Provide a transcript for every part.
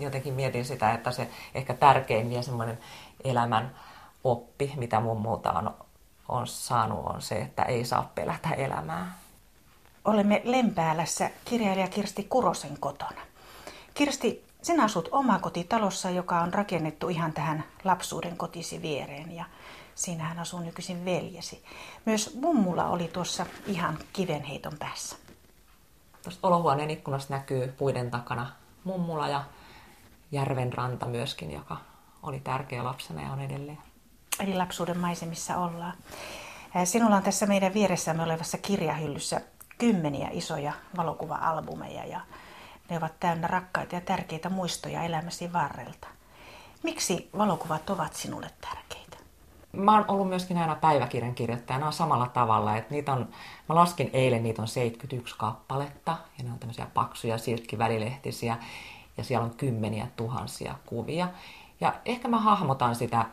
Jotenkin mietin sitä, että se ehkä tärkein ja semmoinen elämän oppi, mitä mummulta on, on saanut, on se, että ei saa pelätä elämää. Olemme Lempäälässä kirjailija Kirsti Kurosen kotona. Kirsti, sinä asut omakotitalossa, joka on rakennettu ihan tähän lapsuuden kotisi viereen ja siinähän asuu nykyisin veljesi. Myös mummulla oli tuossa ihan kivenheiton päässä. Tuosta olohuoneen ikkunasta näkyy puiden takana mummula ja järven ranta myöskin, joka oli tärkeä lapsena ja on edelleen. Eli lapsuuden maisemissa ollaan. Sinulla on tässä meidän vieressämme olevassa kirjahyllyssä kymmeniä isoja valokuva-albumeja ja ne ovat täynnä rakkaita ja tärkeitä muistoja elämäsi varrelta. Miksi valokuvat ovat sinulle tärkeitä? Mä oon ollut myöskin aina päiväkirjan kirjoittajana samalla tavalla, että niitä on, mä laskin eilen, niitä on 71 kappaletta ja ne on tämmöisiä paksuja silkkivälilehtisiä ja siellä on kymmeniä tuhansia kuvia. Ja ehkä mä hahmotan sitä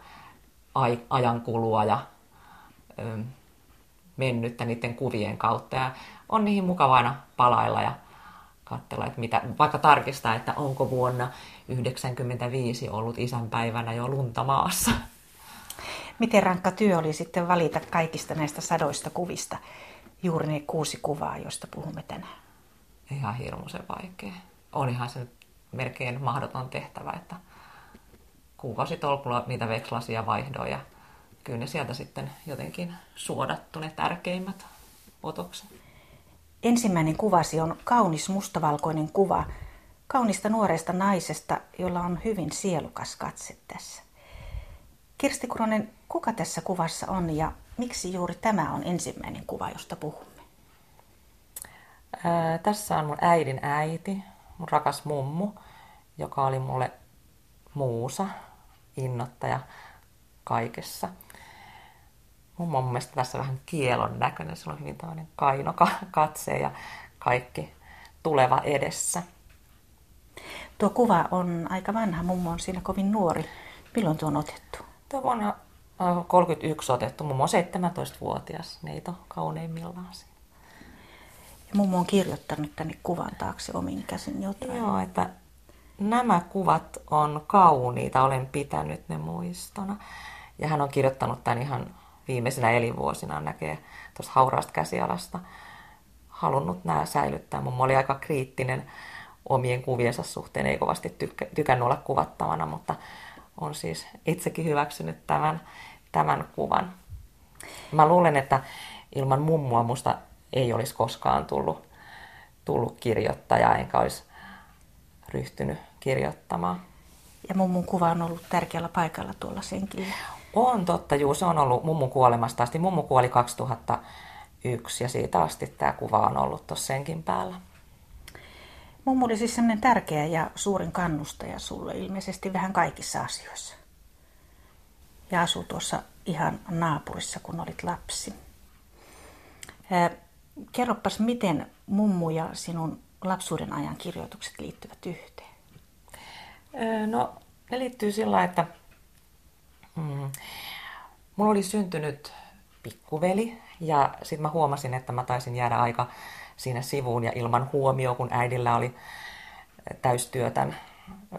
ajankulua ja ö, mennyttä niiden kuvien kautta ja on niihin mukava aina palailla ja katsella, että mitä, vaikka tarkistaa, että onko vuonna 1995 ollut isänpäivänä jo lunta maassa. Miten rankka työ oli sitten valita kaikista näistä sadoista kuvista juuri ne kuusi kuvaa, joista puhumme tänään? Ihan hirmuisen vaikea. On ihan se melkein mahdoton tehtävä, että kuukausitolkulla niitä vekslasia vaihdoin ja kyllä ne sieltä sitten jotenkin suodattu ne tärkeimmät otokset. Ensimmäinen kuvasi on kaunis mustavalkoinen kuva kaunista nuoresta naisesta, jolla on hyvin sielukas katse tässä. Kirsti Kuronen, kuka tässä kuvassa on ja miksi juuri tämä on ensimmäinen kuva, josta puhumme? Ää, tässä on mun äidin äiti, mun rakas mummu, joka oli mulle muusa, innottaja kaikessa. Mummo on mun mielestä tässä vähän kielon näköinen, sillä on hyvin tämmöinen kaino katse ja kaikki tuleva edessä. Tuo kuva on aika vanha, mummo on siinä kovin nuori. Milloin tuo on otettu? Tuo vuonna 31 otettu, mummo on 17-vuotias neito kauneimmillaan siinä. Ja mummo on kirjoittanut tänne kuvan taakse omin käsin jotain. Joo, että nämä kuvat on kauniita, olen pitänyt ne muistona. Ja hän on kirjoittanut tämän ihan viimeisinä elinvuosina, näkee tuosta hauraasta käsialasta, halunnut nämä säilyttää. Mummo oli aika kriittinen omien kuviensa suhteen, ei kovasti tykännyt olla kuvattavana, mutta on siis itsekin hyväksynyt tämän, tämän kuvan. Mä luulen, että ilman mummua musta ei olisi koskaan tullut, tullut kirjoittaja, enkä olisi ryhtynyt kirjoittamaan. Ja mummun kuva on ollut tärkeällä paikalla tuolla senkin. On totta, juu, se on ollut mummun kuolemasta asti. Mummu kuoli 2001 ja siitä asti tämä kuva on ollut tuossa senkin päällä. Mummu oli siis sellainen tärkeä ja suurin kannustaja sulle ilmeisesti vähän kaikissa asioissa. Ja asuu tuossa ihan naapurissa, kun olit lapsi. Kerropas, miten mummu ja sinun lapsuuden ajan kirjoitukset liittyvät yhteen? No, ne liittyy sillä että mm, mulla oli syntynyt pikkuveli ja sitten mä huomasin, että mä taisin jäädä aika siinä sivuun ja ilman huomioon, kun äidillä oli täystyötän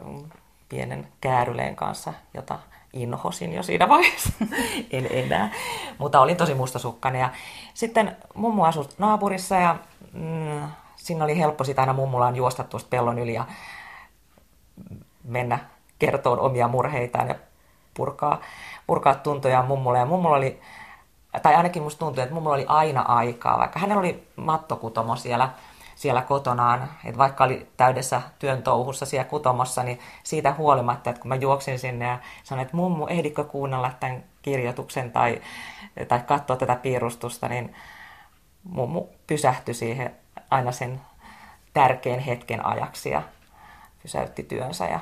mm, pienen kääryleen kanssa, jota inhosin jo siinä vaiheessa. en enää, mutta olin tosi mustasukkainen. Ja sitten mummu asui naapurissa ja mm, siinä oli helppo sitä aina mummulaan juosta tuosta pellon yli ja mennä kertoon omia murheitaan ja purkaa, purkaa tuntoja mummulle. Ja mummulla oli, tai ainakin musta tuntui, että mummulla oli aina aikaa, vaikka hänellä oli mattokutomo siellä, siellä kotonaan, että vaikka oli täydessä työn touhussa siellä kutomossa, niin siitä huolimatta, että kun mä juoksin sinne ja sanoin, että mummu, ehdikö kuunnella tämän kirjoituksen tai, tai katsoa tätä piirustusta, niin mummu pysähtyi siihen aina sen tärkeän hetken ajaksi ja pysäytti työnsä. Ja...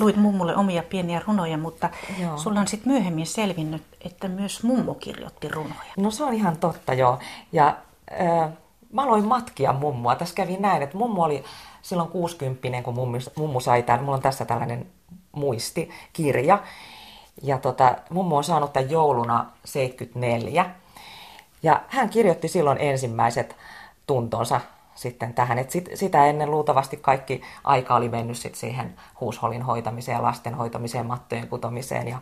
Luit mummulle omia pieniä runoja, mutta joo. sulla on sitten myöhemmin selvinnyt, että myös mummo kirjoitti runoja. No se on ihan totta, joo. Ja mä aloin matkia mummua. Tässä kävi näin, että mummu oli silloin 60 kun mummu, mummu sai tämän. Mulla on tässä tällainen muistikirja. Ja tota, mummu on saanut tämän jouluna 74. Ja hän kirjoitti silloin ensimmäiset tuntonsa sitten tähän. Et sit, sitä ennen luultavasti kaikki aika oli mennyt sit siihen huusholin hoitamiseen lasten hoitamiseen, mattojen kutomiseen ja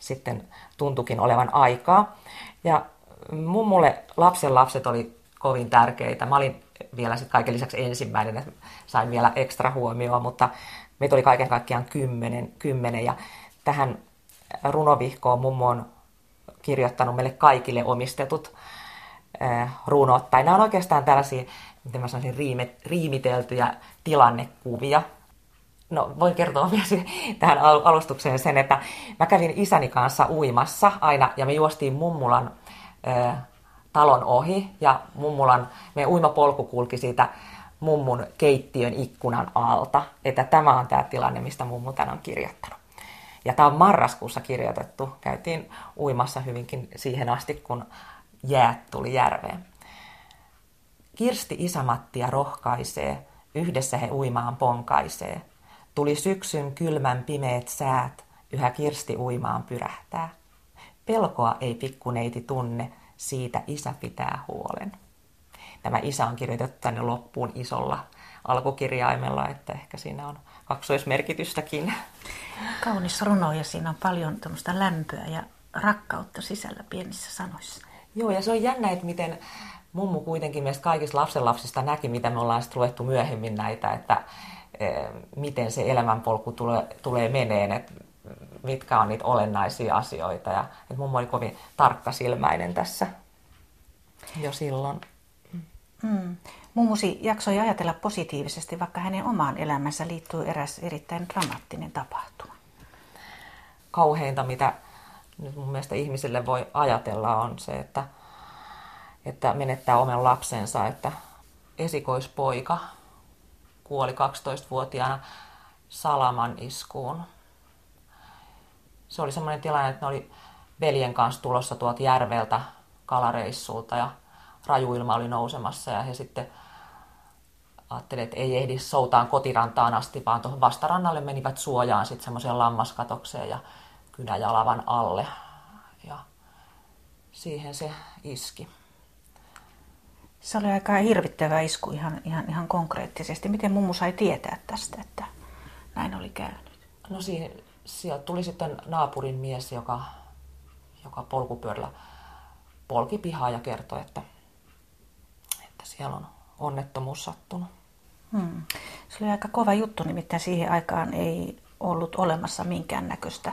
sitten tuntukin olevan aikaa. Ja mummulle lapsen lapset oli kovin tärkeitä. Mä olin vielä sitten kaiken lisäksi ensimmäinen, että sain vielä ekstra huomioon, mutta meitä oli kaiken kaikkiaan kymmenen, kymmenen ja tähän runovihkoon mummo on kirjoittanut meille kaikille omistetut äh, runot, tai nämä on oikeastaan tällaisia, miten mä sanoisin, riime, riimiteltyjä tilannekuvia. No, voin kertoa vielä tähän alustukseen sen, että mä kävin isäni kanssa uimassa aina, ja me juostiin mummulan äh, talon ohi, ja mummulan, meidän uimapolku kulki siitä mummun keittiön ikkunan alta, että tämä on tämä tilanne, mistä mummu tämän on kirjoittanut. Ja tämä on marraskuussa kirjoitettu. Käytiin uimassa hyvinkin siihen asti, kun jäät tuli järveen. Kirsti Isämattia rohkaisee, yhdessä he uimaan ponkaisee. Tuli syksyn kylmän pimeät säät, yhä Kirsti uimaan pyrähtää. Pelkoa ei pikkuneiti tunne, siitä isä pitää huolen. Tämä isä on kirjoitettu tänne loppuun isolla alkukirjaimella, että ehkä siinä on kaksoismerkitystäkin. Kaunis runo ja siinä on paljon tämmöistä lämpöä ja rakkautta sisällä pienissä sanoissa. Joo, ja se on jännä, että miten mummu kuitenkin meistä kaikista lapsenlapsista näki, mitä me ollaan sitten luettu myöhemmin näitä, että e, miten se elämänpolku tulee, tulee meneen, että mitkä on niitä olennaisia asioita. Ja että mummo oli kovin tarkkasilmäinen tässä jo silloin. Mm. Mummusi jaksoi ajatella positiivisesti, vaikka hänen omaan elämänsä liittyy eräs erittäin dramaattinen tapahtuma. Kauheinta, mitä nyt mun mielestä ihmisille voi ajatella, on se, että, että menettää omen lapsensa, että esikoispoika kuoli 12-vuotiaana salaman iskuun. Se oli semmoinen tilanne, että ne oli veljen kanssa tulossa tuolta järveltä kalareissulta ja rajuilma oli nousemassa ja he sitten ajattelin, että ei ehdi soutaan kotirantaan asti, vaan tuohon vastarannalle menivät suojaan sitten semmoiseen lammaskatokseen ja kynäjalavan alle. Ja siihen se iski. Se oli aika hirvittävä isku ihan, ihan, ihan konkreettisesti. Miten mummu sai tietää tästä, että näin oli käynyt? No siihen, sieltä tuli sitten naapurin mies, joka, joka polkupyörällä polki pihaa ja kertoi, että, että siellä on onnettomuus sattunut. Hmm. Se oli aika kova juttu, nimittäin siihen aikaan ei ollut olemassa minkäännäköistä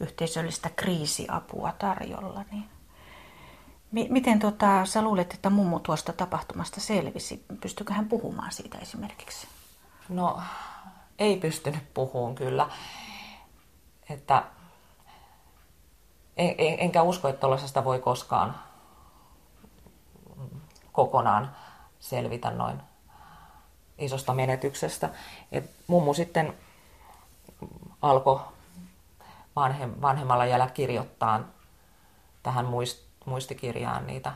yhteisöllistä kriisiapua tarjolla. Niin Miten tota, sä luulet, että mummu tuosta tapahtumasta selvisi? Pystyykö hän puhumaan siitä esimerkiksi? No, ei pystynyt puhumaan kyllä. Että en, en, enkä usko, että tuollaisesta voi koskaan kokonaan selvitä noin isosta menetyksestä. Et mummu sitten alkoi vanhem, vanhemmalla jäällä kirjoittaa tähän muist, muistikirjaan niitä,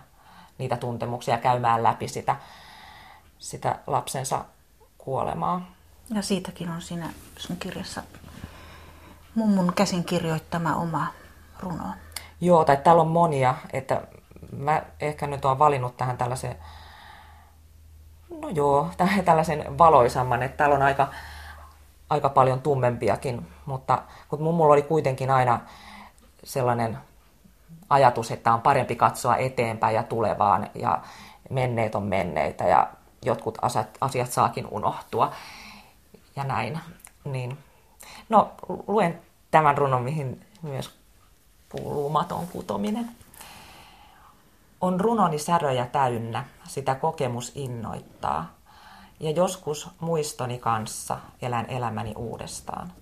niitä tuntemuksia käymään läpi sitä, sitä lapsensa kuolemaa. Ja siitäkin on siinä sun kirjassa mummun käsin kirjoittama oma runo. Joo, tai täällä on monia, että mä ehkä nyt olen valinnut tähän tällaisen, no joo, tällaisen valoisamman, että täällä on aika, aika paljon tummempiakin, mutta kun mulla oli kuitenkin aina sellainen ajatus, että on parempi katsoa eteenpäin ja tulevaan ja menneet on menneitä ja jotkut asiat, asiat saakin unohtua ja näin. Niin, no, luen tämän runon, mihin myös kuuluu maton kutominen. On runoni säröjä täynnä, sitä kokemus innoittaa. Ja joskus muistoni kanssa elän elämäni uudestaan.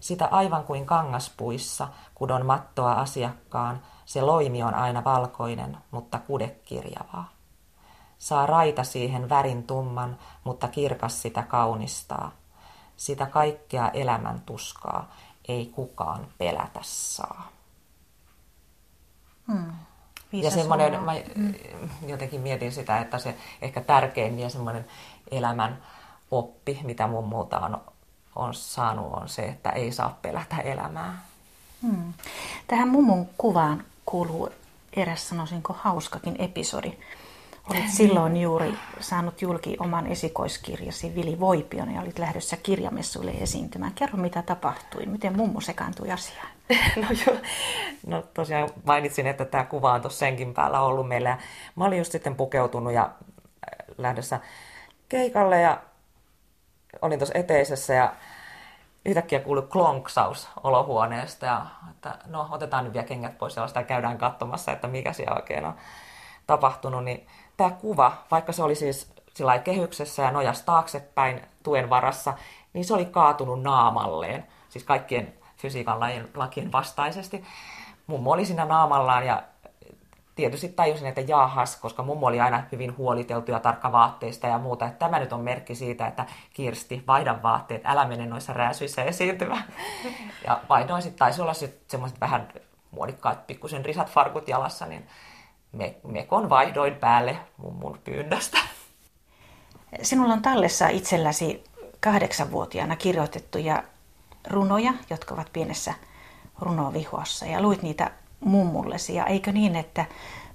Sitä aivan kuin kangaspuissa kudon mattoa asiakkaan, se loimi on aina valkoinen, mutta kudekirjavaa. Saa raita siihen värin tumman, mutta kirkas sitä kaunistaa. Sitä kaikkea elämän tuskaa ei kukaan pelätä saa. Hmm. Ja semmoinen, mä mm. jotenkin mietin sitä, että se ehkä tärkein ja semmoinen elämän oppi, mitä mun muuta on, on saanut, on se, että ei saa pelätä elämää. Hmm. Tähän mummun kuvaan kuuluu eräs, sanoisinko, hauskakin episodi. Olit silloin juuri saanut julki oman esikoiskirjasi Vili Voipion ja olit lähdössä kirjamessuille esiintymään. Kerro, mitä tapahtui. Miten mummo sekaantui asiaan? No joo, no tosiaan mainitsin, että tämä kuva on tuossa senkin päällä ollut meillä. Mä olin just sitten pukeutunut ja äh, lähdössä keikalle ja olin tuossa eteisessä ja yhtäkkiä kuului klonksaus olohuoneesta ja että no otetaan nyt vielä kengät pois ja käydään katsomassa, että mikä siellä oikein on tapahtunut, niin tämä kuva, vaikka se oli siis sillä kehyksessä ja nojas taaksepäin tuen varassa, niin se oli kaatunut naamalleen, siis kaikkien fysiikan lakien vastaisesti. Mummo oli siinä naamallaan ja tietysti tajusin, että jaahas, koska mummo oli aina hyvin huoliteltu ja tarkka vaatteista ja muuta, että tämä nyt on merkki siitä, että Kirsti, vaihda vaatteet, älä mene noissa rääsyissä esiintymään. Ja vaihdoin sitten, taisi olla sitten semmoiset vähän muodikkaat pikkusen risat farkut jalassa, niin me, mekon vaihdoin päälle mummun pyynnöstä. Sinulla on tallessa itselläsi kahdeksanvuotiaana kirjoitettuja runoja, jotka ovat pienessä runovihossa ja luit niitä mummullesi. Ja eikö niin, että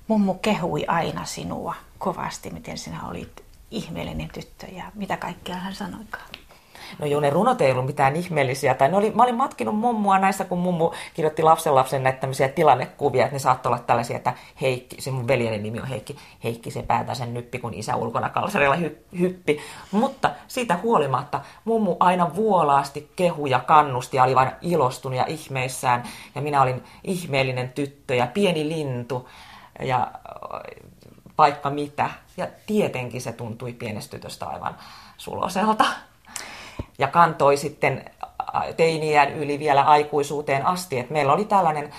mummu kehui aina sinua kovasti, miten sinä olit ihmeellinen tyttö ja mitä kaikkea hän sanoikaan? No joo, ne runot ei ollut mitään ihmeellisiä. Tai ne oli, mä olin matkinut mummua näissä, kun mummu kirjoitti lapsen lapsen näitä tämmöisiä tilannekuvia, että ne saattoi olla tällaisia, että Heikki, se mun veljeni nimi on Heikki, Heikki se päätä sen nyppi, kun isä ulkona kalsarilla hy, hyppi. Mutta siitä huolimatta mummu aina vuolaasti kehui ja kannusti ja oli vain ilostunut ja ihmeissään. Ja minä olin ihmeellinen tyttö ja pieni lintu ja vaikka mitä. Ja tietenkin se tuntui pienestä tytöstä aivan suloselta ja kantoi sitten teiniään yli vielä aikuisuuteen asti. Et meillä oli tällainen,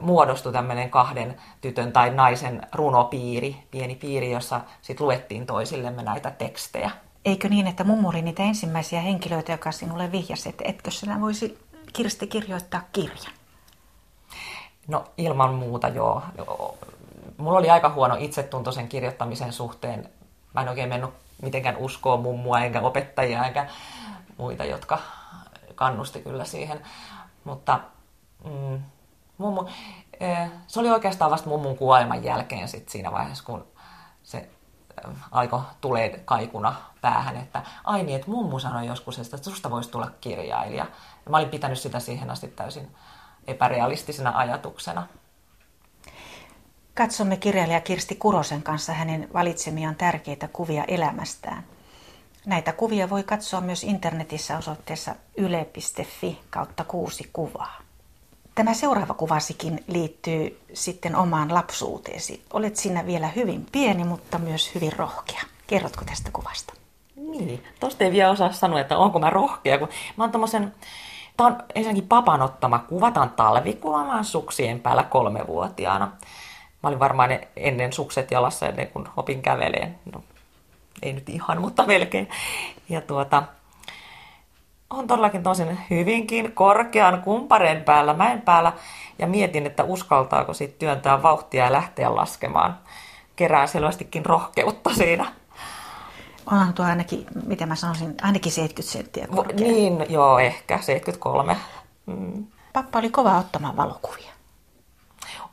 muodostu tämmöinen kahden tytön tai naisen runopiiri, pieni piiri, jossa sitten luettiin toisillemme näitä tekstejä. Eikö niin, että mummo oli niitä ensimmäisiä henkilöitä, joka sinulle vihjasi, että etkö sinä voisi Kirsti kirjoittaa kirjan? No ilman muuta joo. Mulla oli aika huono itsetunto sen kirjoittamisen suhteen. Mä en oikein mennyt mitenkään uskoa mummua enkä opettajia enkä muita, jotka kannusti kyllä siihen. Mutta mm, mummu, eh, se oli oikeastaan vasta mummun kuoleman jälkeen sit siinä vaiheessa, kun se eh, alkoi tulee kaikuna päähän, että ai niin, että mummu sanoi joskus, että susta voisi tulla kirjailija. Ja mä olin pitänyt sitä siihen asti täysin epärealistisena ajatuksena. Katsomme kirjailija Kirsti Kurosen kanssa hänen valitsemiaan tärkeitä kuvia elämästään. Näitä kuvia voi katsoa myös internetissä osoitteessa yle.fi kautta kuusi kuvaa. Tämä seuraava kuvasikin liittyy sitten omaan lapsuuteesi. Olet siinä vielä hyvin pieni, mutta myös hyvin rohkea. Kerrotko tästä kuvasta? Niin, tosta ei vielä osaa sanoa, että onko mä rohkea, kun mä oon tommosen, tää on ensinnäkin papan ottama kuva, tää on talvikuva, mä oon suksien päällä kolmevuotiaana. Mä olin varmaan ennen sukset jalassa ennen kuin opin käveleen. No, ei nyt ihan, mutta melkein. Ja tuota, on todellakin tosin hyvinkin korkean kumpareen päällä, mäen päällä, ja mietin, että uskaltaako sitten työntää vauhtia ja lähteä laskemaan. Kerää selvästikin rohkeutta siinä. Onhan tuo ainakin, miten mä sanoisin, ainakin 70 senttiä korkea. Niin, joo, ehkä 73. Mm. Pappa oli kova ottamaan valokuvia.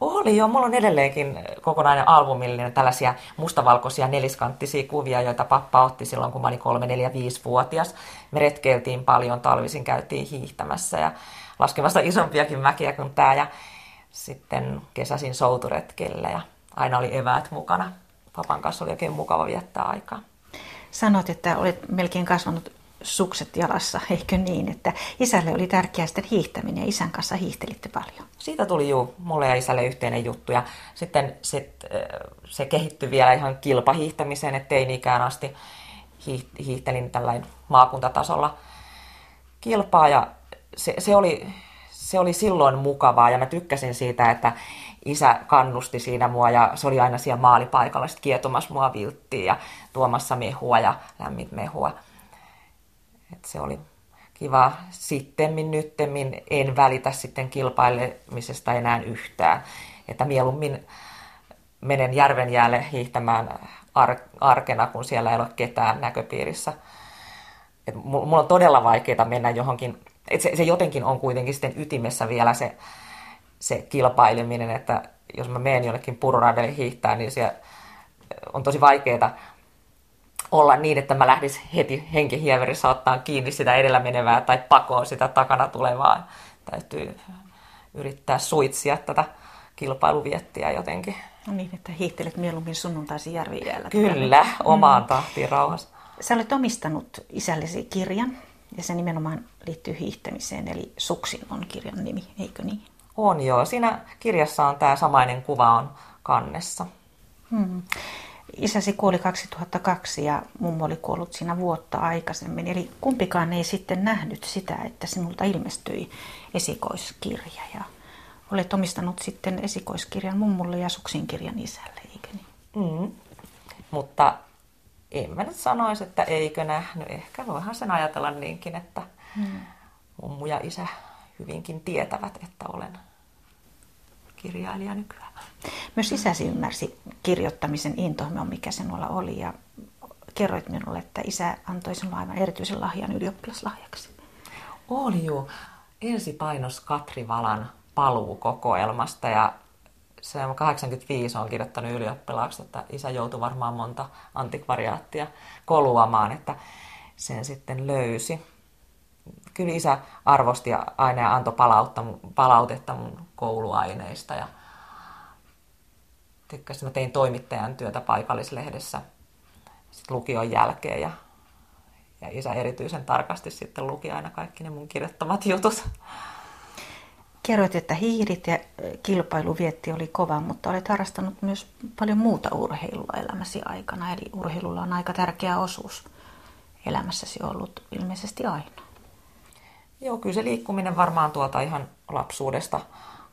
Oli jo, mulla on edelleenkin kokonainen albumillinen tällaisia mustavalkoisia neliskanttisia kuvia, joita pappa otti silloin, kun mä olin 3, 4, 5-vuotias. Me retkeiltiin paljon, talvisin käytiin hiihtämässä ja laskemassa isompiakin mäkiä kuin tämä ja sitten kesäsin souturetkellä ja aina oli eväät mukana. Papan kanssa oli oikein mukava viettää aikaa. Sanoit, että olet melkein kasvanut sukset jalassa, eikö niin, että isälle oli tärkeää sitten hiihtäminen ja isän kanssa hiihtelitte paljon? Siitä tuli juu, mulle ja isälle yhteinen juttu ja sitten sit, se kehittyi vielä ihan kilpahiihtämiseen, että teini-ikään asti hiihtelin tällainen maakuntatasolla kilpaa ja se, se, oli, se oli silloin mukavaa ja mä tykkäsin siitä, että isä kannusti siinä mua ja se oli aina siellä maalipaikalla sitten kietomassa mua vilttiin ja tuomassa mehua ja lämmit mehua. Et se oli kiva. Sittemmin, nyttemmin en välitä sitten kilpailemisesta enää yhtään. Että mieluummin menen järven jäälle hiihtämään ar- arkena, kun siellä ei ole ketään näköpiirissä. Et mulla on todella vaikeaa mennä johonkin, et se, se jotenkin on kuitenkin sitten ytimessä vielä se, se kilpaileminen, että jos mä menen jonnekin puroradelle hiihtää, niin siellä on tosi vaikeaa olla niin, että mä lähdis heti henkihieverissä ottaa kiinni sitä edellä menevää tai pakoon sitä takana tulevaa. Täytyy yrittää suitsia tätä kilpailuviettiä jotenkin. No niin, että hiihtelet mieluummin sunnuntaisin järvijäällä. Kyllä, omaan mm. tahtiin rauhassa. Sä olet omistanut isällesi kirjan, ja se nimenomaan liittyy hiihtämiseen, eli Suksin on kirjan nimi, eikö niin? On joo. Siinä kirjassa on tämä samainen kuva on kannessa. Hmm. Isäsi kuoli 2002 ja mummo oli kuollut siinä vuotta aikaisemmin. Eli kumpikaan ei sitten nähnyt sitä, että sinulta ilmestyi esikoiskirja. Ja olet omistanut sitten esikoiskirjan mummulle ja suksin kirjan isälle, eikö niin? Mm. Mutta en mä nyt sanoisi, että eikö nähnyt. Ehkä voihan sen ajatella niinkin, että mm. mummu ja isä hyvinkin tietävät, että olen kirjailija nykyään. Myös isäsi ymmärsi kirjoittamisen intohimo, mikä sinulla oli ja kerroit minulle, että isä antoi sinulle aivan erityisen lahjan ylioppilaslahjaksi. Oli jo. Ensi painos Katri Valan paluukokoelmasta ja se on 85 on kirjoittanut ylioppilaaksi, että isä joutui varmaan monta antikvariaattia koluamaan, että sen sitten löysi. Kyllä isä arvosti aina ja antoi palautetta mun kouluaineista ja tykkäsin. Mä tein toimittajan työtä paikallislehdessä sit lukion jälkeen ja, ja isä erityisen tarkasti sitten luki aina kaikki ne mun kirjoittamat jutut. Kerroit, että hiihdit ja kilpailuvietti oli kova, mutta olet harrastanut myös paljon muuta urheilua elämäsi aikana. Eli urheilulla on aika tärkeä osuus elämässäsi ollut ilmeisesti aina. Joo, kyllä se liikkuminen varmaan tuota ihan lapsuudesta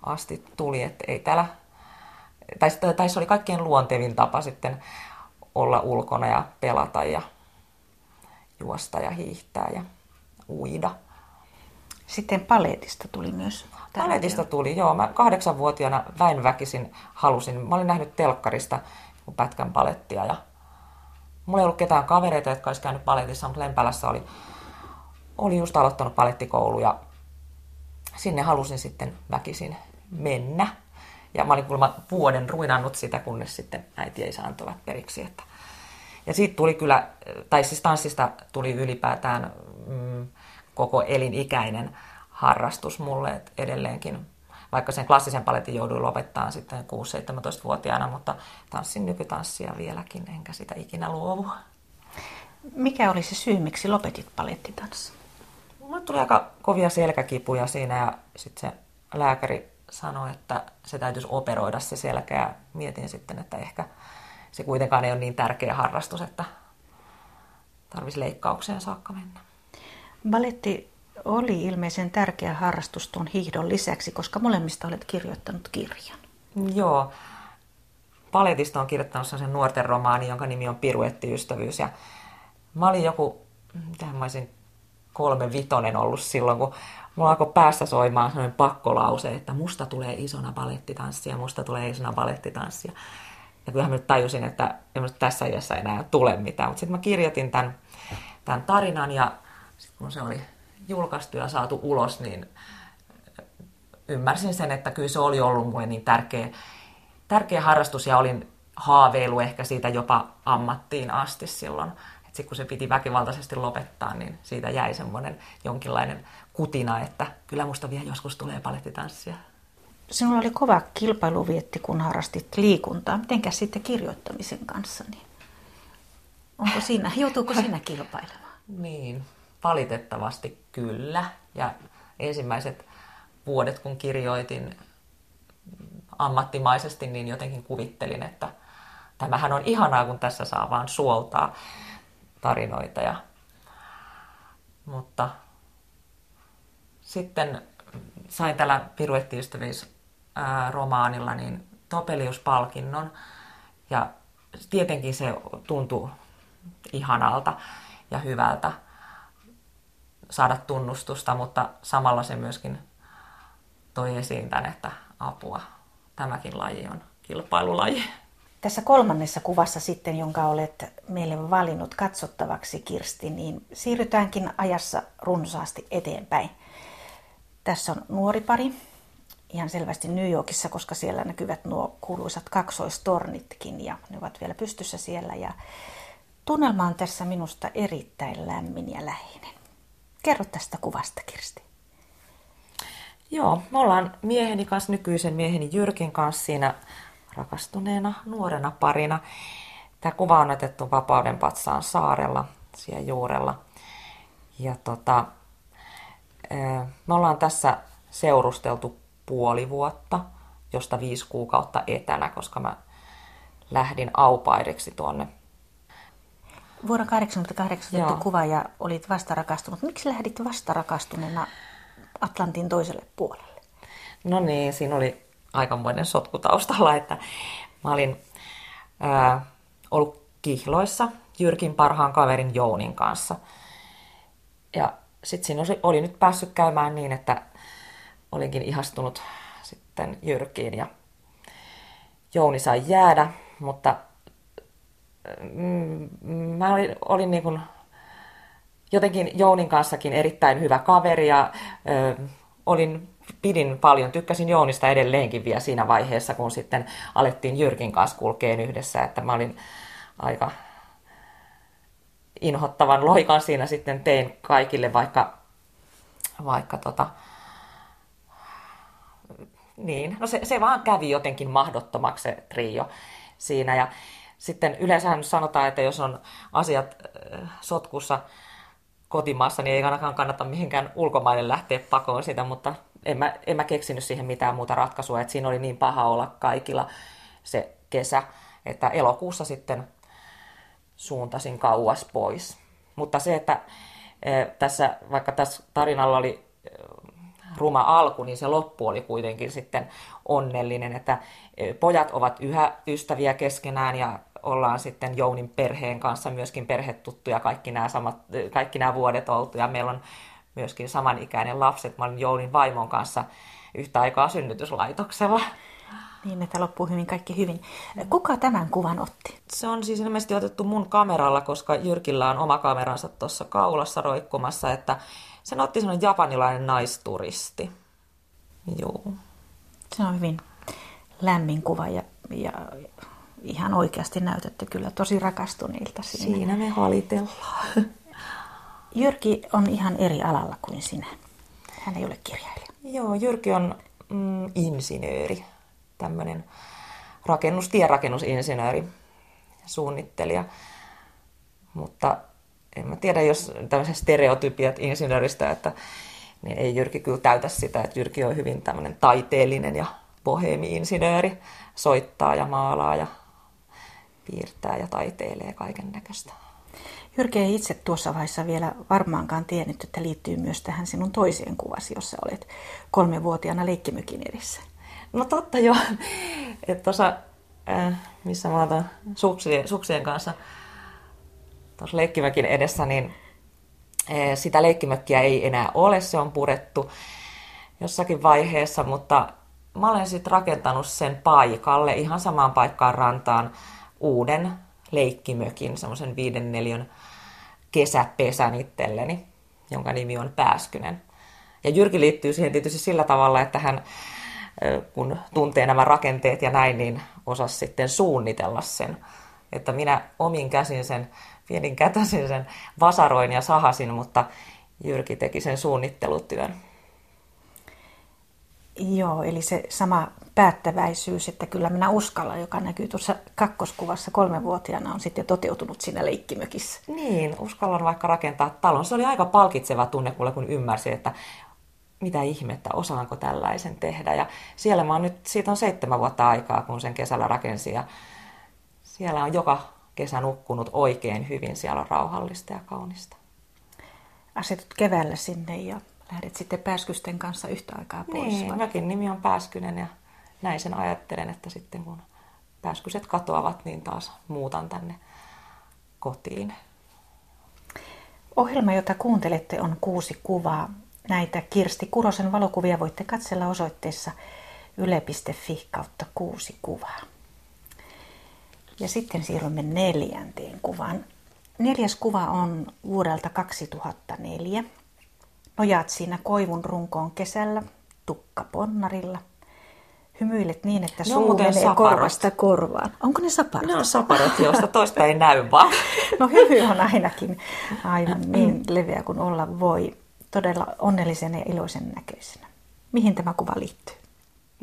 asti tuli, että ei täällä, tai, tai se oli kaikkein luontevin tapa sitten olla ulkona ja pelata ja juosta ja hiihtää ja uida. Sitten paletista tuli myös. Paletista tuli, joo. Mä kahdeksanvuotiaana väinväkisin halusin. Mä olin nähnyt telkkarista pätkän palettia ja mulla ei ollut ketään kavereita, jotka olisi käynyt paletissa, mutta Lempälässä oli, oli just aloittanut palettikoulu ja sinne halusin sitten väkisin mennä. Ja mä olin kuulemma vuoden ruinannut sitä, kunnes sitten äiti ei saantoivat periksi. Että. Ja siitä tuli kyllä, tai siis tanssista tuli ylipäätään mm, koko elinikäinen harrastus mulle, että edelleenkin vaikka sen klassisen paletin jouduin lopettaa sitten 6-17-vuotiaana, mutta tanssin nykytanssia vieläkin, enkä sitä ikinä luovu. Mikä oli se syy, miksi lopetit palettitanssin? Mulle tuli aika kovia selkäkipuja siinä ja sitten se lääkäri sanoi, että se täytyisi operoida se selkä ja mietin sitten, että ehkä se kuitenkaan ei ole niin tärkeä harrastus, että tarvitsisi leikkaukseen saakka mennä. Baletti oli ilmeisen tärkeä harrastus tuon hiihdon lisäksi, koska molemmista olet kirjoittanut kirjan. Joo. Paletista on kirjoittanut sen nuorten romaani, jonka nimi on Piruettiystävyys. Ja mä olin joku, mitä mä olisin kolme vitonen ollut silloin, kun mulla alkoi päässä soimaan sellainen pakkolause, että musta tulee isona balettitanssia, musta tulee isona balettitanssia. Ja kyllähän mä nyt tajusin, että ei tässä iässä enää tule mitään. Mutta sitten mä kirjoitin tämän, tämän tarinan ja sitten kun se oli julkaistu ja saatu ulos, niin ymmärsin sen, että kyllä se oli ollut mulle niin tärkeä, tärkeä harrastus ja olin haaveilu ehkä siitä jopa ammattiin asti silloin. Sitten kun se piti väkivaltaisesti lopettaa, niin siitä jäi semmoinen jonkinlainen kutina, että kyllä musta vielä joskus tulee palettitanssia. Sinulla oli kova kilpailuvietti, kun harrastit liikuntaa. Mitenkä sitten kirjoittamisen kanssa? Niin onko siinä, joutuuko siinä kilpailemaan? Niin, valitettavasti kyllä. Ja ensimmäiset vuodet, kun kirjoitin ammattimaisesti, niin jotenkin kuvittelin, että tämähän on ihanaa, kun tässä saa vaan suoltaa tarinoita. Ja, mutta sitten sain tällä piruettiystävyys-romaanilla niin Topelius-palkinnon ja tietenkin se tuntui ihanalta ja hyvältä saada tunnustusta, mutta samalla se myöskin toi esiin tämän, että apua, tämäkin laji on kilpailulaji. Tässä kolmannessa kuvassa sitten, jonka olet meille valinnut katsottavaksi, Kirsti, niin siirrytäänkin ajassa runsaasti eteenpäin. Tässä on nuori pari ihan selvästi New Yorkissa, koska siellä näkyvät nuo kuuluisat kaksoistornitkin ja ne ovat vielä pystyssä siellä. Ja tunnelma on tässä minusta erittäin lämmin ja läheinen. Kerro tästä kuvasta, Kirsti. Joo, me ollaan mieheni kanssa, nykyisen mieheni Jyrkin kanssa siinä rakastuneena nuorena parina. Tämä kuva on otettu Vapauden patsaan saarella, siellä juurella. Ja tota, me ollaan tässä seurusteltu puoli vuotta, josta viisi kuukautta etänä, koska mä lähdin aupaideksi tuonne. Vuonna 1988 otettu kuva ja olit vastarakastunut. Miksi lähdit vastarakastuneena Atlantin toiselle puolelle? No niin, siinä oli aikamoinen sotku taustalla, että mä olin ää, ollut kihloissa Jyrkin parhaan kaverin Jounin kanssa. Ja sitten siinä oli, oli nyt päässyt käymään niin, että olinkin ihastunut sitten Jyrkiin ja Jouni sai jäädä, mutta mm, mä olin, olin niin kuin jotenkin Jounin kanssakin erittäin hyvä kaveri ja ö, olin, pidin paljon, tykkäsin Jounista edelleenkin vielä siinä vaiheessa, kun sitten alettiin Jyrkin kanssa kulkeen yhdessä, että mä olin aika inhottavan loikan siinä sitten tein kaikille, vaikka, vaikka tota, niin, no se, se vaan kävi jotenkin mahdottomaksi se trio siinä. Ja sitten yleensä sanotaan, että jos on asiat äh, sotkussa kotimaassa, niin ei ainakaan kannata mihinkään ulkomaille lähteä pakoon sitä, mutta en mä, en mä keksinyt siihen mitään muuta ratkaisua, että siinä oli niin paha olla kaikilla se kesä, että elokuussa sitten suuntasin kauas pois. Mutta se, että äh, tässä, vaikka tässä tarinalla oli ruma alku, niin se loppu oli kuitenkin sitten onnellinen, että e, pojat ovat yhä ystäviä keskenään ja ollaan sitten Jounin perheen kanssa myöskin perhetuttuja kaikki nämä, samat, e, kaikki nämä vuodet oltu ja meillä on myöskin samanikäinen lapset. Mä olin Jounin vaimon kanssa yhtä aikaa synnytyslaitoksella. Niin, että loppuu hyvin kaikki hyvin. Kuka tämän kuvan otti? Se on siis ilmeisesti otettu mun kameralla, koska Jyrkillä on oma kameransa tuossa kaulassa roikkumassa, että sen otti sellainen japanilainen naisturisti. Joo. Se on hyvin lämmin kuva ja, ja ihan oikeasti näytätte kyllä tosi rakastuneilta siinä. Siinä me halitellaan. Jyrki on ihan eri alalla kuin sinä. Hän ei ole kirjailija. Joo, Jyrki on mm, insinööri, tämmöinen rakennus, tierakennusinsinööri, suunnittelija. Mutta en mä tiedä, jos tämmöiset stereotypiat insinööristä, että niin ei Jyrki kyllä täytä sitä, että Jyrki on hyvin tämmöinen taiteellinen ja bohemi-insinööri, soittaa ja maalaa ja piirtää ja taiteilee kaiken näköistä. Jyrki ei itse tuossa vaiheessa vielä varmaankaan tiennyt, että liittyy myös tähän sinun toiseen kuvasi, jossa olet kolmevuotiaana leikkimykin edessä. No totta joo, että tuossa, äh, missä mä otan suksien, suksien kanssa tuossa leikkimäkin edessä, niin eh, sitä leikkimökkiä ei enää ole, se on purettu jossakin vaiheessa, mutta mä olen sitten rakentanut sen paikalle, ihan samaan paikkaan rantaan, uuden leikkimökin, semmoisen viiden neljän kesäpesän itselleni, jonka nimi on Pääskynen. Ja Jyrki liittyy siihen tietysti sillä tavalla, että hän kun tuntee nämä rakenteet ja näin, niin osasi sitten suunnitella sen. Että minä omin käsin sen pienin kätäsin sen vasaroin ja sahasin, mutta Jyrki teki sen suunnittelutyön. Joo, eli se sama päättäväisyys, että kyllä minä uskallan, joka näkyy tuossa kakkoskuvassa kolmevuotiaana, on sitten toteutunut siinä leikkimökissä. Niin, uskallan vaikka rakentaa talon. Se oli aika palkitseva tunne mulle, kun ymmärsin, että mitä ihmettä, osaanko tällaisen tehdä. Ja siellä mä oon nyt, siitä on seitsemän vuotta aikaa, kun sen kesällä rakensin ja siellä on joka kesä nukkunut oikein hyvin. Siellä on rauhallista ja kaunista. Asetut keväällä sinne ja lähdet sitten pääskysten kanssa yhtä aikaa pois. Niin, mäkin nimi on Pääskynen ja näin sen ajattelen, että sitten kun pääskyset katoavat, niin taas muutan tänne kotiin. Ohjelma, jota kuuntelette, on kuusi kuvaa. Näitä Kirsti Kurosen valokuvia voitte katsella osoitteessa yle.fi kautta kuusi kuvaa. Ja sitten siirrymme neljänteen kuvaan. Neljäs kuva on vuodelta 2004. Nojaat siinä koivun runkoon kesällä, tukka ponnarilla. hymyilet niin, että Ne suu menee saparot. korvasta korvaan. Onko ne saparot? Ne on saparot, joista toista ei näy vaan. No hymy on ainakin aivan niin leveä kuin olla voi. Todella onnellisen ja iloisen näköisenä. Mihin tämä kuva liittyy?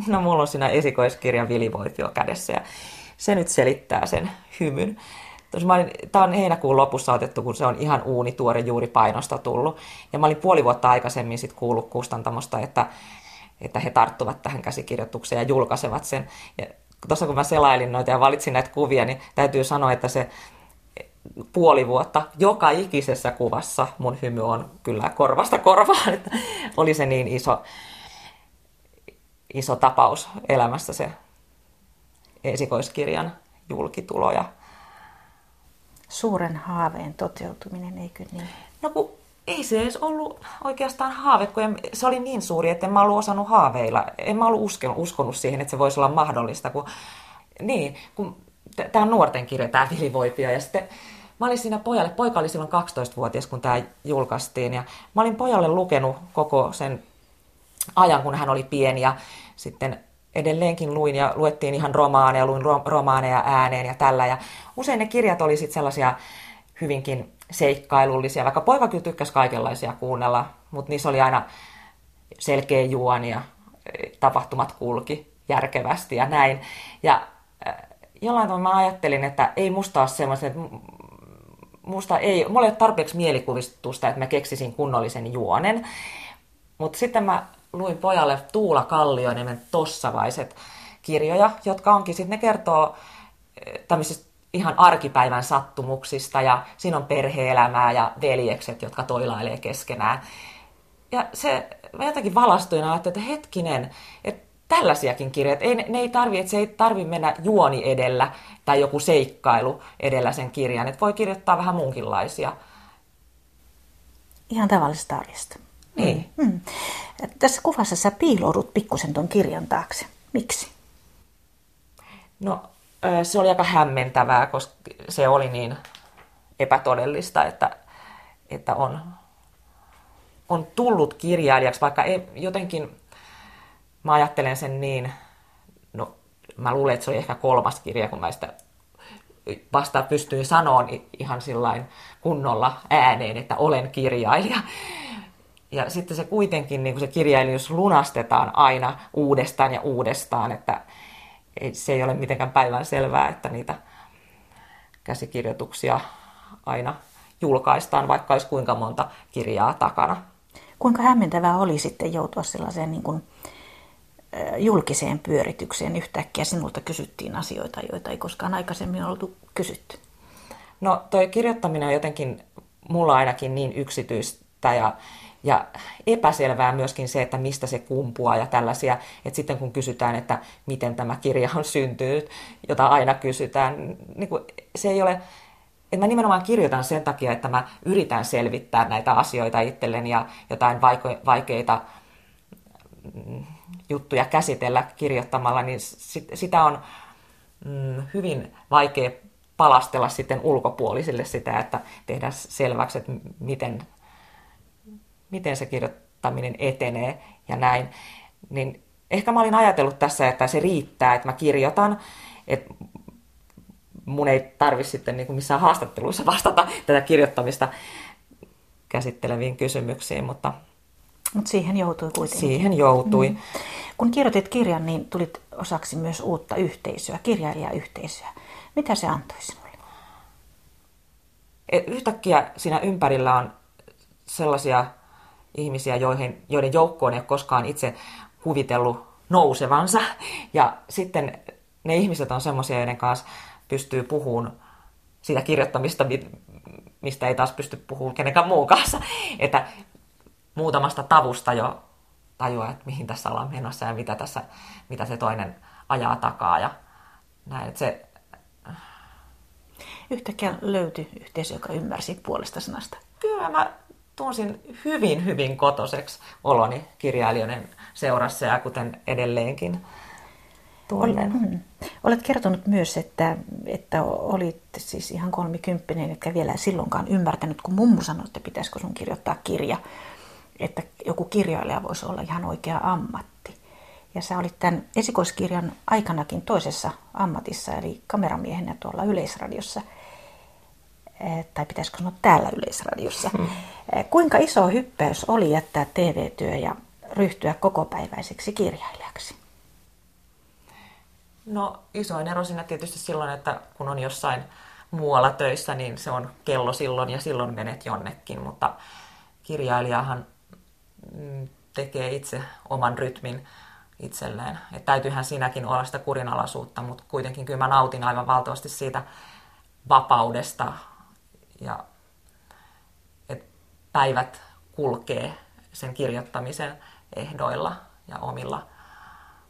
No mulla on siinä esikoiskirjan vilivoitio kädessä ja se nyt selittää sen hymyn. Tämä on heinäkuun lopussa otettu, kun se on ihan uunituore juuri painosta tullut. Ja mä olin puoli vuotta aikaisemmin sit kuullut kustantamosta, että, että he tarttuvat tähän käsikirjoitukseen ja julkaisevat sen. Ja tuossa kun mä selailin noita ja valitsin näitä kuvia, niin täytyy sanoa, että se puoli vuotta joka ikisessä kuvassa mun hymy on kyllä korvasta korvaan. Että oli se niin iso, iso tapaus elämässä se esikoiskirjan julkitulo. Ja... Suuren haaveen toteutuminen, eikö niin? No kun ei se edes ollut oikeastaan haave, kun se oli niin suuri, että en mä ollut osannut haaveilla. En mä ollut uskonut, uskonut siihen, että se voisi olla mahdollista. Kun, niin, kun tämä nuorten kirja, tämä Vilivoipio. Ja sitten mä olin siinä pojalle, poika oli silloin 12-vuotias, kun tämä julkaistiin. Ja mä olin pojalle lukenut koko sen ajan, kun hän oli pieni. Ja sitten edelleenkin luin ja luettiin ihan romaaneja, luin romaaneja ääneen ja tällä. Ja usein ne kirjat oli sitten sellaisia hyvinkin seikkailullisia, vaikka poika kyllä tykkäsi kaikenlaisia kuunnella, mutta niissä oli aina selkeä juoni ja tapahtumat kulki järkevästi ja näin. Ja jollain tavalla mä ajattelin, että ei musta ole semmoista, että musta ei, mulla ei ole tarpeeksi mielikuvistusta, että mä keksisin kunnollisen juonen. Mutta sitten mä luin pojalle Tuula Kallioniemen Tossavaiset kirjoja, jotka onkin sitten, ne kertoo tämmöisistä ihan arkipäivän sattumuksista ja siinä on perheelämää ja veljekset, jotka toilailee keskenään. Ja se, mä jotenkin valastuin ja että hetkinen, että tällaisiakin kirjoja, ei, ne ei tarvi, että se ei tarvi mennä juoni edellä tai joku seikkailu edellä sen kirjan, että voi kirjoittaa vähän muunkinlaisia. Ihan tavallisesta arjesta. Niin. Mm. Tässä kuvassa sä piiloudut pikkusen ton kirjan taakse. Miksi? No se oli aika hämmentävää, koska se oli niin epätodellista, että, että on, on tullut kirjailijaksi, vaikka ei, jotenkin mä ajattelen sen niin, no mä luulen, että se oli ehkä kolmas kirja, kun mä sitä vasta pystyin sanoa ihan sillain kunnolla ääneen, että olen kirjailija. Ja sitten se kuitenkin, niin kuin se kirjailijuus lunastetaan aina uudestaan ja uudestaan, että se ei ole mitenkään päivän selvää, että niitä käsikirjoituksia aina julkaistaan, vaikka olisi kuinka monta kirjaa takana. Kuinka hämmentävää oli sitten joutua sellaiseen niin kuin julkiseen pyöritykseen yhtäkkiä sinulta kysyttiin asioita, joita ei koskaan aikaisemmin oltu kysytty? No toi kirjoittaminen on jotenkin mulla ainakin niin yksityistä ja ja epäselvää myöskin se, että mistä se kumpuaa ja tällaisia, että sitten kun kysytään, että miten tämä kirja on syntynyt, jota aina kysytään, niin kuin se ei ole, että mä nimenomaan kirjoitan sen takia, että mä yritän selvittää näitä asioita itselleni ja jotain vaikeita mm, juttuja käsitellä kirjoittamalla, niin sitä on mm, hyvin vaikea palastella sitten ulkopuolisille sitä, että tehdä selväksi, että miten miten se kirjoittaminen etenee ja näin, niin ehkä mä olin ajatellut tässä, että se riittää, että mä kirjoitan, että mun ei tarvi sitten niin kuin missään haastatteluissa vastata tätä kirjoittamista käsitteleviin kysymyksiin, mutta... Mutta siihen joutui kuitenkin. Siihen joutui. Mm. Kun kirjoitit kirjan, niin tulit osaksi myös uutta yhteisöä, kirjailijayhteisöä. Mitä se antoi sinulle? Et yhtäkkiä siinä ympärillä on sellaisia ihmisiä, joihin, joiden joukkoon ei ole koskaan itse kuvitellut nousevansa. Ja sitten ne ihmiset on semmoisia, joiden kanssa pystyy puhumaan sitä kirjoittamista, mistä ei taas pysty puhumaan kenenkään muun kanssa. Että muutamasta tavusta jo tajuaa, että mihin tässä ollaan menossa ja mitä, tässä, mitä se toinen ajaa takaa. Ja näin, että se... Yhtäkkiä löytyi yhteisö, joka ymmärsi puolesta sanasta. Kyllä mä tunsin hyvin, hyvin kotoseksi oloni kirjailijoiden seurassa ja kuten edelleenkin tunnen. Mm. Olet kertonut myös, että, että olit siis ihan kolmikymppinen, etkä vielä silloinkaan ymmärtänyt, kun mummu sanoi, että pitäisikö sun kirjoittaa kirja, että joku kirjailija voisi olla ihan oikea ammatti. Ja sä olit tämän esikoiskirjan aikanakin toisessa ammatissa, eli kameramiehenä tuolla Yleisradiossa. Tai pitäisikö sanoa täällä Yleisradiossa. Hmm. Kuinka iso hyppäys oli jättää TV-työ ja ryhtyä kokopäiväiseksi kirjailijaksi? No isoin ero siinä tietysti silloin, että kun on jossain muualla töissä, niin se on kello silloin ja silloin menet jonnekin, mutta kirjailijahan mm, tekee itse oman rytmin itselleen. Et täytyyhän siinäkin olla sitä kurinalaisuutta, mutta kuitenkin kyllä mä nautin aivan valtavasti siitä vapaudesta ja että päivät kulkee sen kirjoittamisen ehdoilla ja omilla,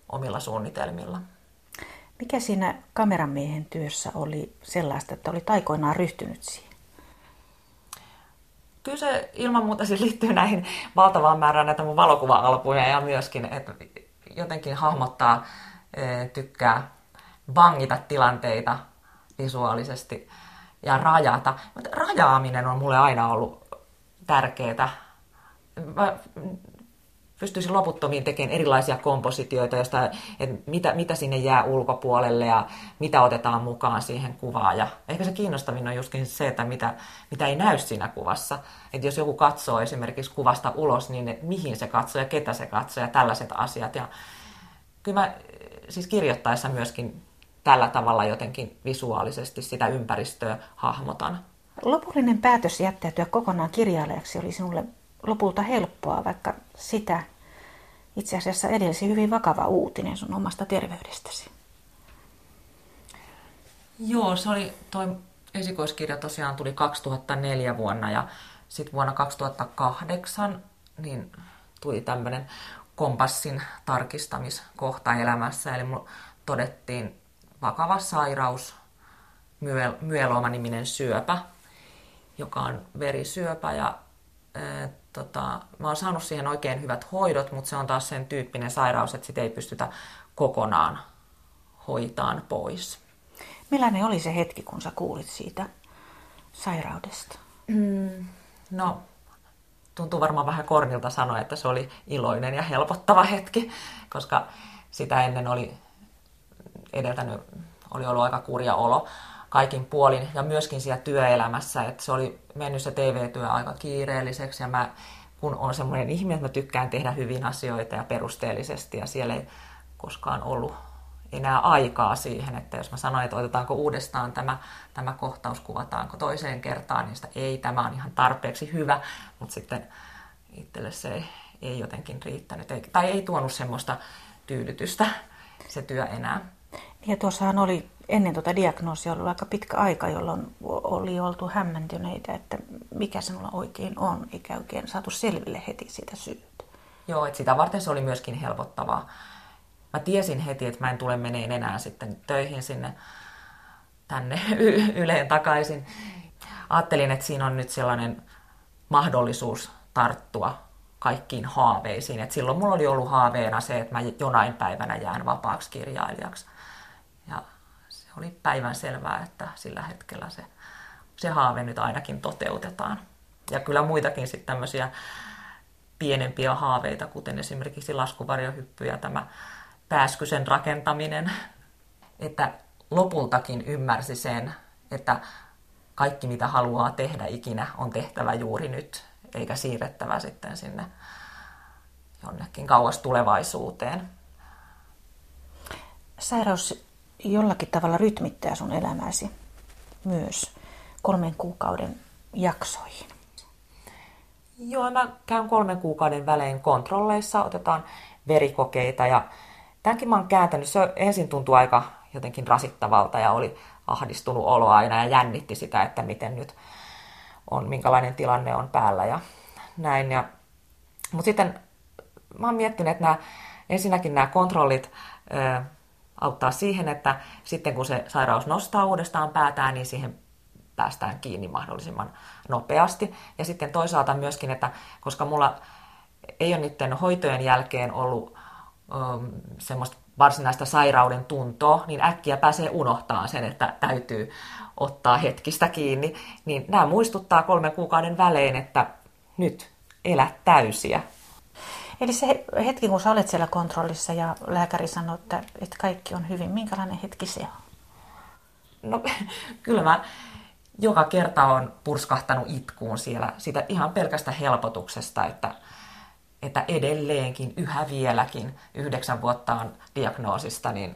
omilla suunnitelmilla. Mikä siinä kameramiehen työssä oli sellaista, että olit aikoinaan ryhtynyt siihen? Kyllä se ilman muuta siis liittyy näihin valtavaan määrään näitä mun valokuva-albuja ja myöskin, että jotenkin hahmottaa, e, tykkää vangita tilanteita visuaalisesti ja rajata. Mutta rajaaminen on mulle aina ollut tärkeää. Mä pystyisin loputtomiin tekemään erilaisia kompositioita, josta, että mitä, mitä sinne jää ulkopuolelle ja mitä otetaan mukaan siihen kuvaan. Ja ehkä se kiinnostavin on justkin se, että mitä, mitä ei näy siinä kuvassa. Että jos joku katsoo esimerkiksi kuvasta ulos, niin mihin se katsoo ja ketä se katsoo ja tällaiset asiat. Ja kyllä mä siis kirjoittaessa myöskin tällä tavalla jotenkin visuaalisesti sitä ympäristöä hahmotan. Lopullinen päätös jättäytyä kokonaan kirjailijaksi oli sinulle lopulta helppoa, vaikka sitä itse asiassa edelsi hyvin vakava uutinen sun omasta terveydestäsi. Joo, se oli, toi esikoiskirja tosiaan tuli 2004 vuonna ja sitten vuonna 2008 niin tuli tämmöinen kompassin tarkistamiskohta elämässä. Eli mulla todettiin vakava sairaus, myeloma-niminen syöpä, joka on verisyöpä ja tota, mä oon saanut siihen oikein hyvät hoidot, mutta se on taas sen tyyppinen sairaus, että sitä ei pystytä kokonaan hoitaan pois. Millainen oli se hetki, kun sä kuulit siitä sairaudesta? Mm, no, tuntuu varmaan vähän kornilta sanoa, että se oli iloinen ja helpottava hetki, koska sitä ennen oli edeltänyt, oli ollut aika kurja olo kaikin puolin ja myöskin siellä työelämässä, että se oli mennyt se TV-työ aika kiireelliseksi ja mä kun on semmoinen ihminen, että mä tykkään tehdä hyvin asioita ja perusteellisesti ja siellä ei koskaan ollut enää aikaa siihen, että jos mä sanoin, että otetaanko uudestaan tämä, tämä kohtaus, kuvataanko toiseen kertaan, niin sitä ei, tämä on ihan tarpeeksi hyvä, mutta sitten itselle se ei, ei jotenkin riittänyt, ei, tai ei tuonut semmoista tyydytystä se työ enää. Ja tuossahan oli ennen tuota diagnoosia ollut aika pitkä aika, jolloin oli oltu hämmentyneitä, että mikä sinulla oikein on, eikä oikein saatu selville heti sitä syytä. Joo, että sitä varten se oli myöskin helpottavaa. Mä tiesin heti, että mä en tule meneen enää sitten töihin sinne tänne yleen takaisin. Ajattelin, että siinä on nyt sellainen mahdollisuus tarttua kaikkiin haaveisiin. Et silloin mulla oli ollut haaveena se, että mä jonain päivänä jään vapaaksi kirjailijaksi. Oli päivän selvää, että sillä hetkellä se, se haave nyt ainakin toteutetaan. Ja kyllä muitakin sitten tämmöisiä pienempiä haaveita, kuten esimerkiksi laskuvarjohyppy ja tämä pääskysen rakentaminen. Että lopultakin ymmärsi sen, että kaikki mitä haluaa tehdä ikinä on tehtävä juuri nyt, eikä siirrettävä sitten sinne jonnekin kauas tulevaisuuteen. Sairaus jollakin tavalla rytmittää sun elämäsi myös kolmen kuukauden jaksoihin. Joo, mä käyn kolmen kuukauden välein kontrolleissa, otetaan verikokeita ja tämänkin mä oon kääntänyt. Se ensin tuntui aika jotenkin rasittavalta ja oli ahdistunut olo aina ja jännitti sitä, että miten nyt on, minkälainen tilanne on päällä ja näin. Ja, mutta sitten mä oon miettinyt, että nämä, ensinnäkin nämä kontrollit auttaa siihen, että sitten kun se sairaus nostaa uudestaan päätään, niin siihen päästään kiinni mahdollisimman nopeasti. Ja sitten toisaalta myöskin, että koska mulla ei ole niiden hoitojen jälkeen ollut um, semmoista varsinaista sairauden tuntoa, niin äkkiä pääsee unohtamaan sen, että täytyy ottaa hetkistä kiinni. Niin nämä muistuttaa kolmen kuukauden välein, että nyt elä täysiä. Eli se hetki, kun sä olet siellä kontrollissa ja lääkäri sanoo, että, että kaikki on hyvin, minkälainen hetki se on? No kyllä mä joka kerta on purskahtanut itkuun siellä sitä ihan pelkästä helpotuksesta, että, että edelleenkin, yhä vieläkin, yhdeksän vuotta on diagnoosista, niin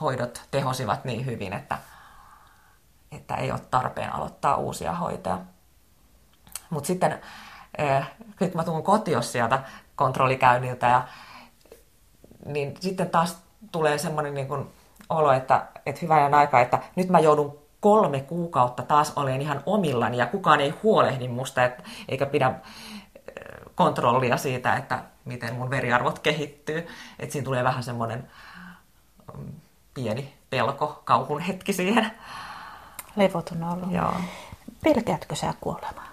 hoidot tehosivat niin hyvin, että, että ei ole tarpeen aloittaa uusia hoitoja. Mutta sitten eh, kun mä tuun kotiin sieltä kontrollikäynniltä, ja, niin sitten taas tulee semmoinen niin kuin olo, että, että hyvä ja aika, että nyt mä joudun kolme kuukautta taas olen ihan omillani ja kukaan ei huolehdi musta, et, eikä pidä äh, kontrollia siitä, että miten mun veriarvot kehittyy. Että siinä tulee vähän semmoinen mm, pieni pelko, kauhun hetki siihen. Levoton olo. Joo. Pelkäätkö sä kuolemaa?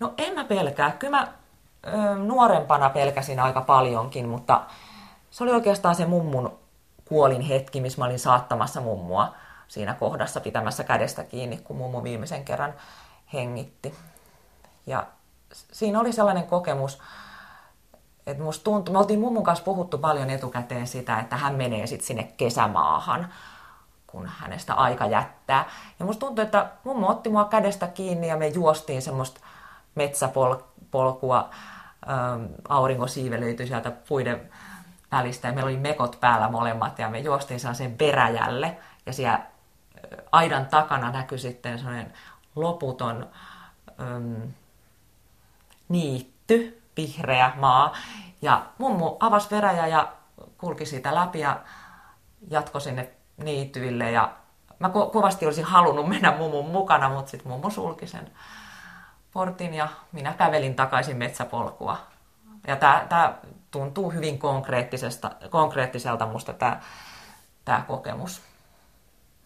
No en mä pelkää. Kyllä mä nuorempana pelkäsin aika paljonkin, mutta se oli oikeastaan se mummun kuolin hetki, missä mä olin saattamassa mummua siinä kohdassa pitämässä kädestä kiinni, kun mummo viimeisen kerran hengitti. Ja siinä oli sellainen kokemus, että musta tuntui, me oltiin mummun kanssa puhuttu paljon etukäteen sitä, että hän menee sitten sinne kesämaahan, kun hänestä aika jättää. Ja musta tuntui, että mummo otti mua kädestä kiinni ja me juostiin semmoista metsäpolkua, ähm, aurinko siivelöityi sieltä puiden välistä ja meillä oli mekot päällä molemmat ja me juostiin sellaiseen peräjälle ja siellä aidan takana näkyi sitten sellainen loputon äm, niitty, vihreä maa. Ja mummu avasi veräjä ja kulki siitä läpi ja jatkoi sinne niityille. Ja mä ko- kovasti olisin halunnut mennä mummun mukana, mutta sitten mummu sulki sen portin ja minä kävelin takaisin metsäpolkua. Ja tämä tuntuu hyvin konkreettisesta, konkreettiselta musta tämä kokemus.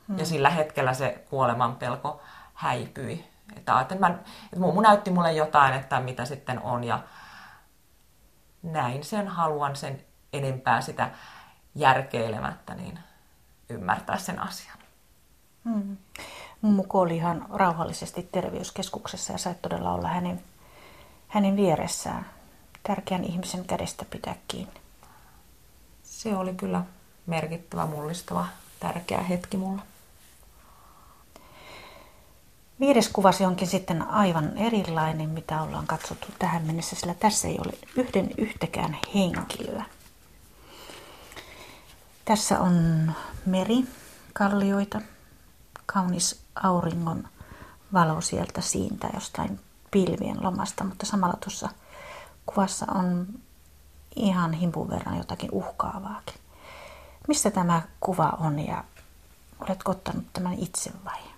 Hmm. Ja sillä hetkellä se kuoleman pelko häipyi. Että ajattelin, että, että mummu näytti mulle jotain, että mitä sitten on. Ja näin sen haluan sen enempää sitä järkeilemättä, niin ymmärtää sen asian. Hmm. Mummu kuoli ihan rauhallisesti terveyskeskuksessa ja sait todella olla hänen, hänen vieressään. Tärkeän ihmisen kädestä pitää kiinni. Se oli kyllä merkittävä, mullistava, tärkeä hetki mulla. Viides kuvasi onkin sitten aivan erilainen, mitä ollaan katsottu tähän mennessä, sillä tässä ei ole yhden yhtäkään henkilöä. Tässä on meri, kallioita, kaunis auringon valo sieltä siitä jostain pilvien lomasta, mutta samalla tuossa kuvassa on ihan himpun verran jotakin uhkaavaakin. Mistä tämä kuva on ja oletko ottanut tämän itse vai?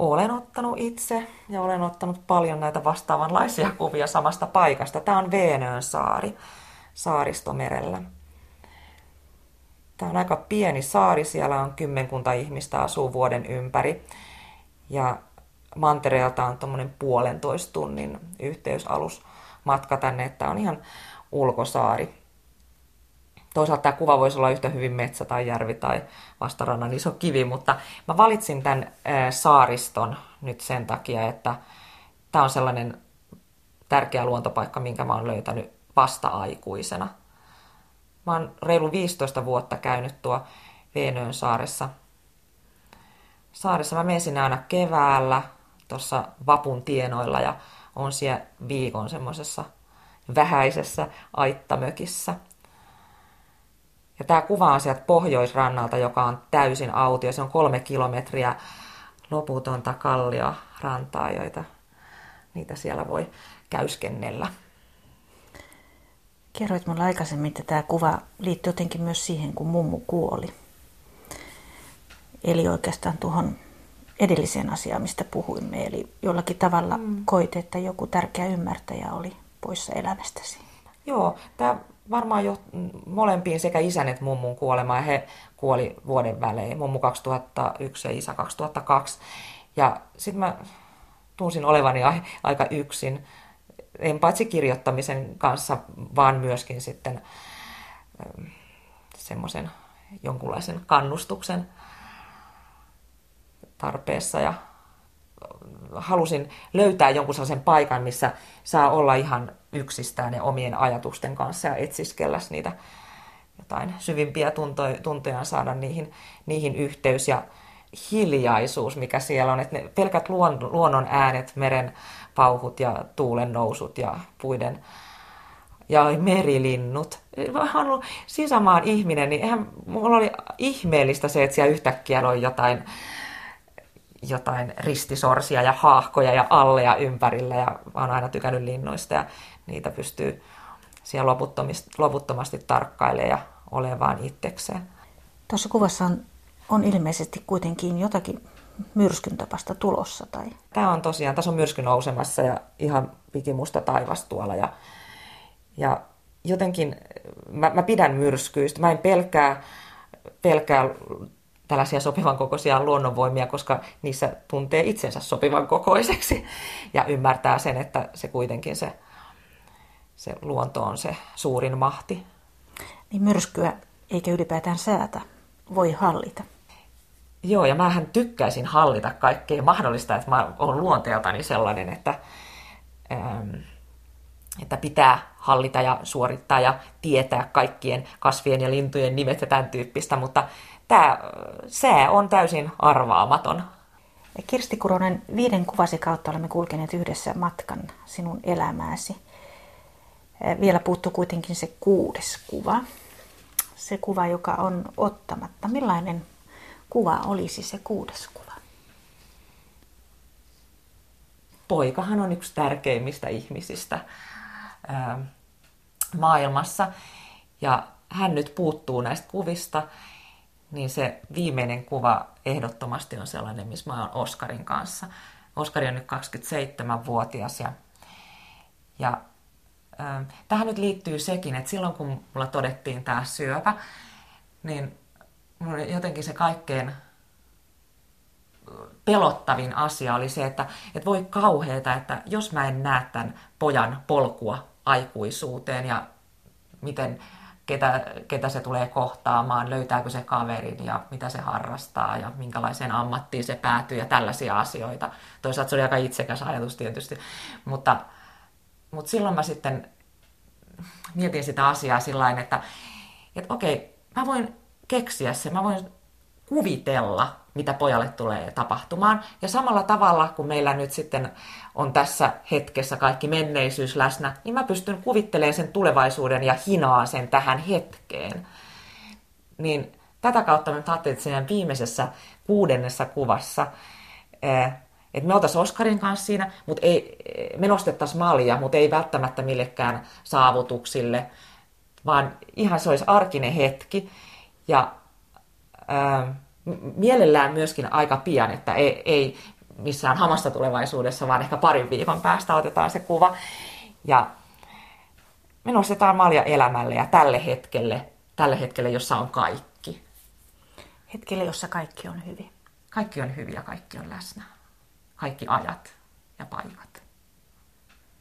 olen ottanut itse ja olen ottanut paljon näitä vastaavanlaisia kuvia samasta paikasta. Tämä on Veenöön saari saaristomerellä. Tämä on aika pieni saari, siellä on kymmenkunta ihmistä asuu vuoden ympäri. Ja mantereelta on tuommoinen puolentoista tunnin yhteysalus matka tänne, että on ihan ulkosaari. Toisaalta tämä kuva voisi olla yhtä hyvin metsä tai järvi tai vastarannan iso kivi, mutta mä valitsin tämän saariston nyt sen takia, että tämä on sellainen tärkeä luontopaikka, minkä mä oon löytänyt vasta-aikuisena. Mä oon reilu 15 vuotta käynyt tuo Veenöön saaressa. Saaressa mä menen sinne aina keväällä tuossa vapun tienoilla ja on siellä viikon semmoisessa vähäisessä aittamökissä – ja tämä kuva on sieltä pohjoisrannalta, joka on täysin autio. Se on kolme kilometriä loputonta kallio rantaa, joita niitä siellä voi käyskennellä. Kerroit mulle aikaisemmin, että tämä kuva liittyy jotenkin myös siihen, kun mummu kuoli. Eli oikeastaan tuohon edelliseen asiaan, mistä puhuimme. Eli jollakin tavalla mm. koit, että joku tärkeä ymmärtäjä oli poissa elämästäsi. Joo, tämä varmaan jo molempiin sekä isän että mummun kuolema ja he kuoli vuoden välein. Mummu 2001 ja isä 2002. Ja sitten mä tunsin olevani aika yksin, en paitsi kirjoittamisen kanssa, vaan myöskin sitten ähm, semmoisen jonkunlaisen kannustuksen tarpeessa. Ja halusin löytää jonkun sellaisen paikan, missä saa olla ihan yksistään ja omien ajatusten kanssa ja etsiskellä niitä jotain syvimpiä tuntoja, tuntoja saada niihin, niihin yhteys. Ja hiljaisuus, mikä siellä on. Että ne pelkät luon, luonnon äänet, meren pauhut ja tuulen nousut ja puiden ja merilinnut. Mä ollut sisämaan ihminen, niin eihän, mulla oli ihmeellistä se, että siellä yhtäkkiä oli jotain, jotain ristisorsia ja haahkoja ja alleja ympärillä ja mä oon aina tykännyt linnoista ja niitä pystyy siellä loputtomasti, tarkkailemaan ja olemaan itsekseen. Tuossa kuvassa on, on ilmeisesti kuitenkin jotakin myrskyn tapasta tulossa. Tai... Tämä on tosiaan, tässä on myrsky nousemassa ja ihan pikimusta taivas tuolla ja ja jotenkin mä, mä pidän myrskyistä. Mä en pelkää, pelkää tällaisia sopivan kokoisia luonnonvoimia, koska niissä tuntee itsensä sopivan kokoiseksi ja ymmärtää sen, että se kuitenkin se, se luonto on se suurin mahti. Niin myrskyä eikä ylipäätään säätä voi hallita. Joo, ja mähän tykkäisin hallita kaikkea mahdollista, että mä oon luonteeltani sellainen, että, ähm, että pitää hallita ja suorittaa ja tietää kaikkien kasvien ja lintujen nimet ja tämän tyyppistä, mutta tämä sää on täysin arvaamaton. Kirsti Kuronen, viiden kuvasi kautta olemme kulkeneet yhdessä matkan sinun elämääsi. Vielä puuttuu kuitenkin se kuudes kuva. Se kuva, joka on ottamatta. Millainen kuva olisi se kuudes kuva? Poikahan on yksi tärkeimmistä ihmisistä maailmassa. Ja hän nyt puuttuu näistä kuvista, niin se viimeinen kuva ehdottomasti on sellainen, missä mä oon Oskarin kanssa. Oskari on nyt 27-vuotias ja, ja äh, tähän nyt liittyy sekin, että silloin kun mulla todettiin tämä syöpä, niin mulla jotenkin se kaikkein pelottavin asia oli se, että, että voi kauheeta, että jos mä en näe tämän pojan polkua aikuisuuteen ja miten, ketä, ketä se tulee kohtaamaan, löytääkö se kaverin ja mitä se harrastaa ja minkälaiseen ammattiin se päätyy ja tällaisia asioita. Toisaalta se oli aika itsekäs ajatus tietysti, mutta, mutta silloin mä sitten mietin sitä asiaa sillä että, että okei, mä voin keksiä se, mä voin kuvitella, mitä pojalle tulee tapahtumaan. Ja samalla tavalla, kun meillä nyt sitten on tässä hetkessä kaikki menneisyys läsnä, niin mä pystyn kuvittelemaan sen tulevaisuuden ja hinaa sen tähän hetkeen. Niin tätä kautta mä ajattelin, että siinä viimeisessä kuudennessa kuvassa, eh, että me oltaisiin Oskarin kanssa siinä, mutta ei, me nostettaisiin malja, mutta ei välttämättä millekään saavutuksille, vaan ihan se olisi arkinen hetki. Ja ää, mielellään myöskin aika pian, että ei, ei missään hamasta tulevaisuudessa, vaan ehkä parin viikon päästä otetaan se kuva. Ja me nostetaan malja elämälle ja tälle hetkelle, tälle hetkelle, jossa on kaikki. Hetkelle, jossa kaikki on hyvin. Kaikki on hyviä, kaikki on läsnä. Kaikki ajat ja paikat.